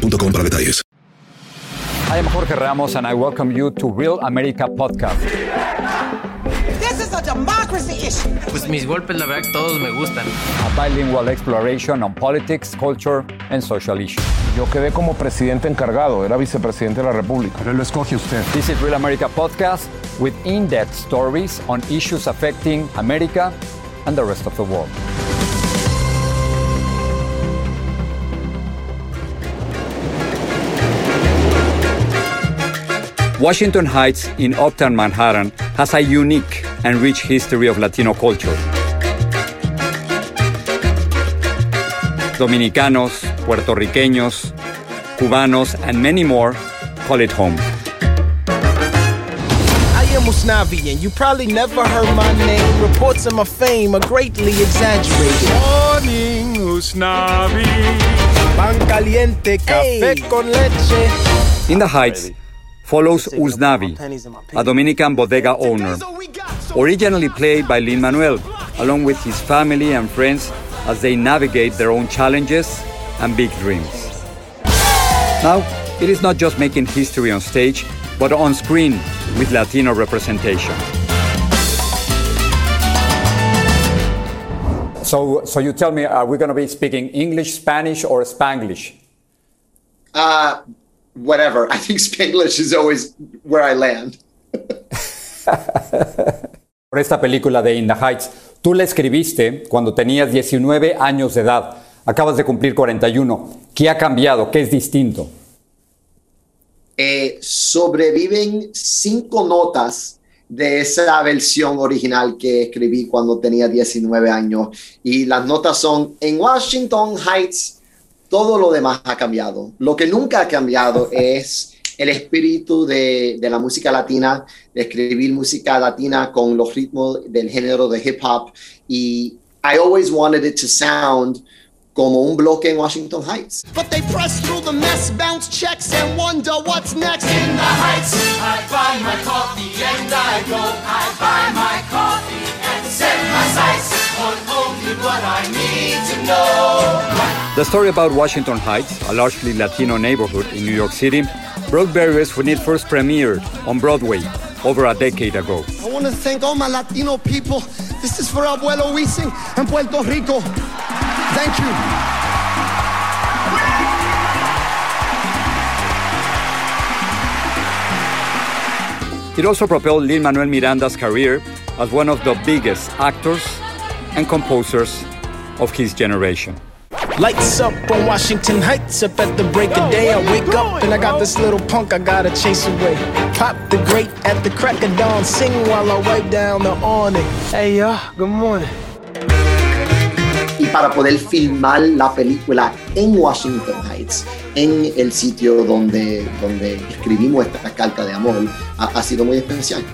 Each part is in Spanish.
para detalles. I am Jorge Ramos and I welcome you to Real America Podcast. This is a democracy issue. Pues mis golpes, la verdad, todos me gustan. A bilingual exploration on politics, culture and social issues. Yo quedé como presidente encargado, era vicepresidente de la República. Pero lo escoge usted. This is Real America Podcast with in-depth stories on issues affecting America and the rest of the world. Washington Heights in Uptown Manhattan has a unique and rich history of Latino culture. Dominicanos, puertorriqueños, cubanos, and many more call it home. I am Usnavi, and you probably never heard my name. Reports of my fame are greatly exaggerated. Morning, Usnavi. Pan caliente, café con leche. In the Heights follows Uznavi, a Dominican bodega owner, originally played by Lin Manuel, along with his family and friends as they navigate their own challenges and big dreams. Now, it is not just making history on stage, but on screen with Latino representation. So, so you tell me, are we going to be speaking English, Spanish, or Spanglish? Uh, whatever. I think Spanglish is always where I land. Por esta película de In the Heights, tú la escribiste cuando tenías 19 años de edad. Acabas de cumplir 41. ¿Qué ha cambiado? ¿Qué es distinto? Eh, sobreviven cinco notas de esa versión original que escribí cuando tenía 19 años. Y las notas son, en Washington Heights, todo lo demás ha cambiado. Lo que nunca ha cambiado es el espíritu de, de, la música latina, de escribir música latina con los ritmos del género de hip hop. Y I always wanted it to sound como un bloque en Washington Heights. But they press through the mess, bounce checks, and wonder what's next. In the Heights, I buy my coffee and I go. I buy my coffee and set my sights on only what I need to know. The story about Washington Heights, a largely Latino neighborhood in New York City, broke barriers when it first premiered on Broadway over a decade ago. I want to thank all my Latino people. This is for Abuelo Wiesing and Puerto Rico. Thank you. It also propelled Lin Manuel Miranda's career as one of the biggest actors and composers of his generation. Lights up on Washington Heights, up at the break of day. I wake up and I got this little punk I gotta chase away. Pop the grate at the crack of dawn, sing while I wipe down the awning. Hey, y'all, good morning. Y para poder filmar la película en Washington Heights, en el sitio donde, donde escribimos esta carta de amor, ha, ha sido muy especial.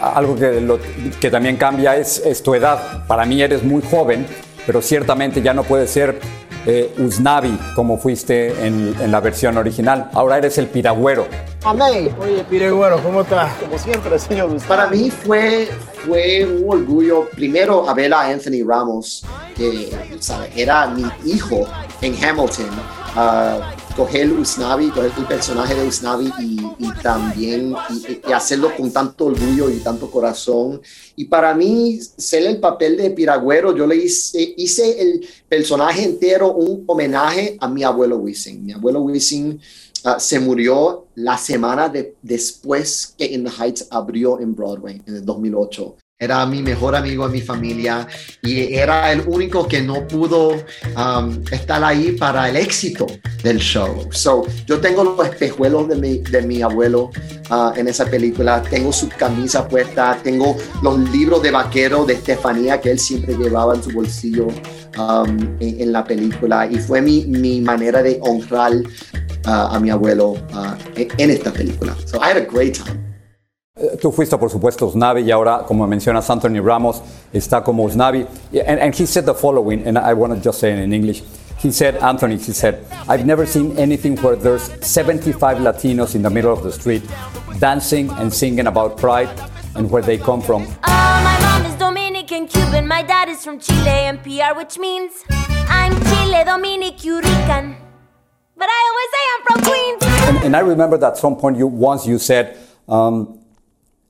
Algo que, lo, que también cambia es, es, tu edad. Para mí eres muy joven, pero ciertamente ya no puedes ser eh, Usnavi como fuiste en, en, la versión original. Ahora eres el piragüero. Amén. Oye, piragüero, ¿cómo estás? Como siempre, señor Gustavo. Para mí fue, fue un orgullo, primero, a ver a Anthony Ramos, que ¿sabe? era mi hijo en Hamilton. Uh, coger Usnavi, coger el personaje de Usnavi y, también y, y, hacerlo con tanto orgullo y tanto corazón. Y para mí, ser el papel de Piragüero, yo le hice, el personaje entero un homenaje a mi abuelo Wisin. Mi abuelo Wisin uh, se murió la semana de, después que In the Heights abrió en Broadway, en el 2008. Era mi mejor amigo de mi familia y era el único que no pudo um, estar ahí para el éxito del show. So, yo tengo los espejuelos de mi, de mi abuelo uh, en esa película, tengo su camisa puesta, tengo los libros de vaquero de Estefanía que él siempre llevaba en su bolsillo um, en, en, la película y fue mi, mi manera de honrar a mi abuelo uh, en esta película. So I had a great time. Eh, tú fuiste, por supuesto, Usnavi, y ahora, como mencionas, Anthony Ramos está como Usnavi. And, and he said the following, and I want to just say it in English. He said, Anthony, he said, I've never seen anything where there's 75 Latinos in the middle of the street dancing and singing about pride and where they come from. Oh, my mom is Dominican Cuban, my dad is from Chile and PR, which means I'm Chile, Dominic, Rican. But I always say I'm from Queens. And, and I remember that at some point you once you said um,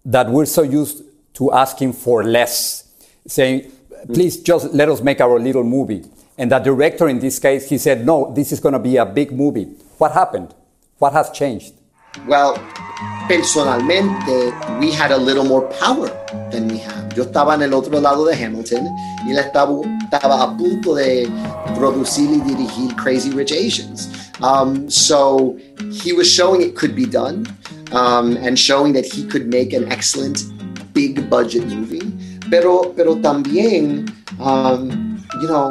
that we're so used to asking for less, saying, please just let us make our little movie. And the director in this case, he said, no, this is going to be a big movie. What happened? What has changed? Well, personalmente, we had a little more power than we have. Yo estaba en el otro lado de Hamilton y él estaba, estaba a punto de producir y dirigir Crazy Rich Asians. Um, so he was showing it could be done um, and showing that he could make an excellent big budget movie. Pero, pero también, um, you know,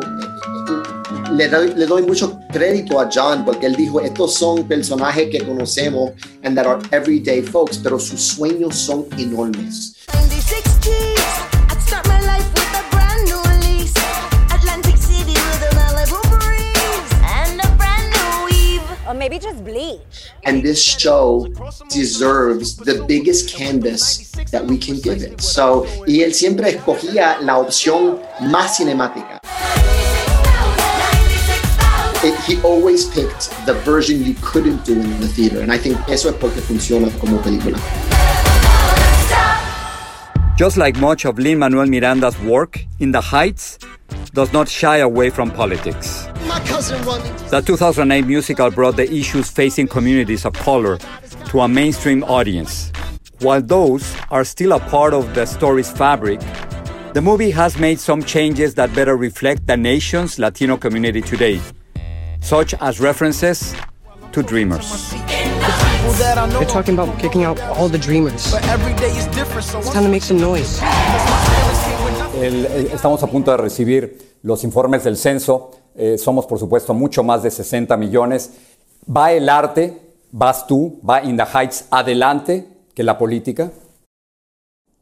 le doy, le doy, mucho crédito a John porque él dijo, estos son personajes que conocemos and that are everyday folks, pero sus sueños son enormes. And this show deserves the biggest canvas that we can give it. So, y él siempre escogía la opción más cinemática. It, he always picked the version you couldn't do in the theater, and I think eso es porque funciona como película. Just like much of Lin Manuel Miranda's work, In the Heights does not shy away from politics. The 2008 musical brought the issues facing communities of color to a mainstream audience. While those are still a part of the story's fabric, the movie has made some changes that better reflect the nation's Latino community today, such as references to dreamers. They're talking about kicking out all the dreamers. It's time to make some noise. El, eh, estamos a punto de recibir los informes del censo. Eh, somos, por supuesto, mucho más de 60 millones. ¿Va el arte, vas tú, va In the Heights adelante que la política?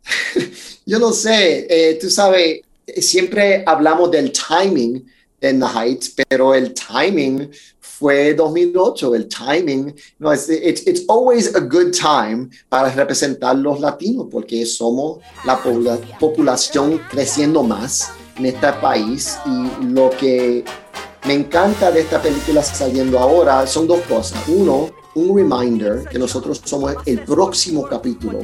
Yo no sé, eh, tú sabes, siempre hablamos del timing en The Heights, pero el timing fue 2008, el timing, no, it's, it's, it's, always a good time para representar los latinos, porque somos la pobla, población creciendo más en este país y lo que me encanta de esta película saliendo ahora son dos cosas. Uno, un reminder que nosotros somos el próximo capítulo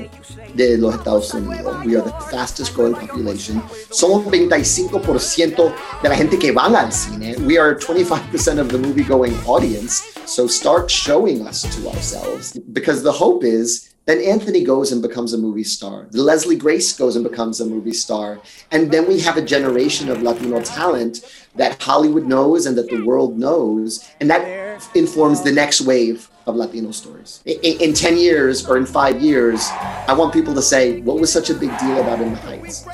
de los Estados Unidos. We are the fastest growing population. Somos 25% de la gente que van al cine. We are 25% of the movie going audience. So start showing us to ourselves because the hope is then Anthony goes and becomes a movie star. Leslie Grace goes and becomes a movie star. And then we have a generation of Latino talent that Hollywood knows and that the world knows. And that informs the next wave of Latino stories. In, in, 10 years or in five years, I want people to say, what was such a big deal about In the Heights?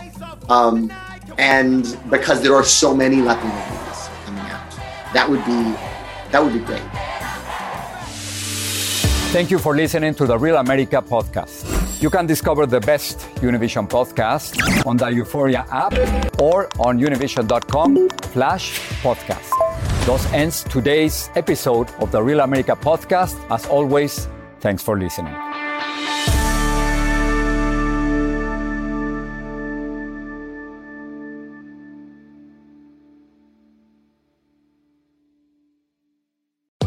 Um, and because there are so many Latino movies coming out, that would be, that would be great. Thank you for listening to the Real America podcast. You can discover the best Univision podcast on the Euphoria app or on univision.com slash podcast. Thus ends today's episode of the Real America podcast. As always, thanks for listening.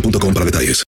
boostmobile.com para detalles.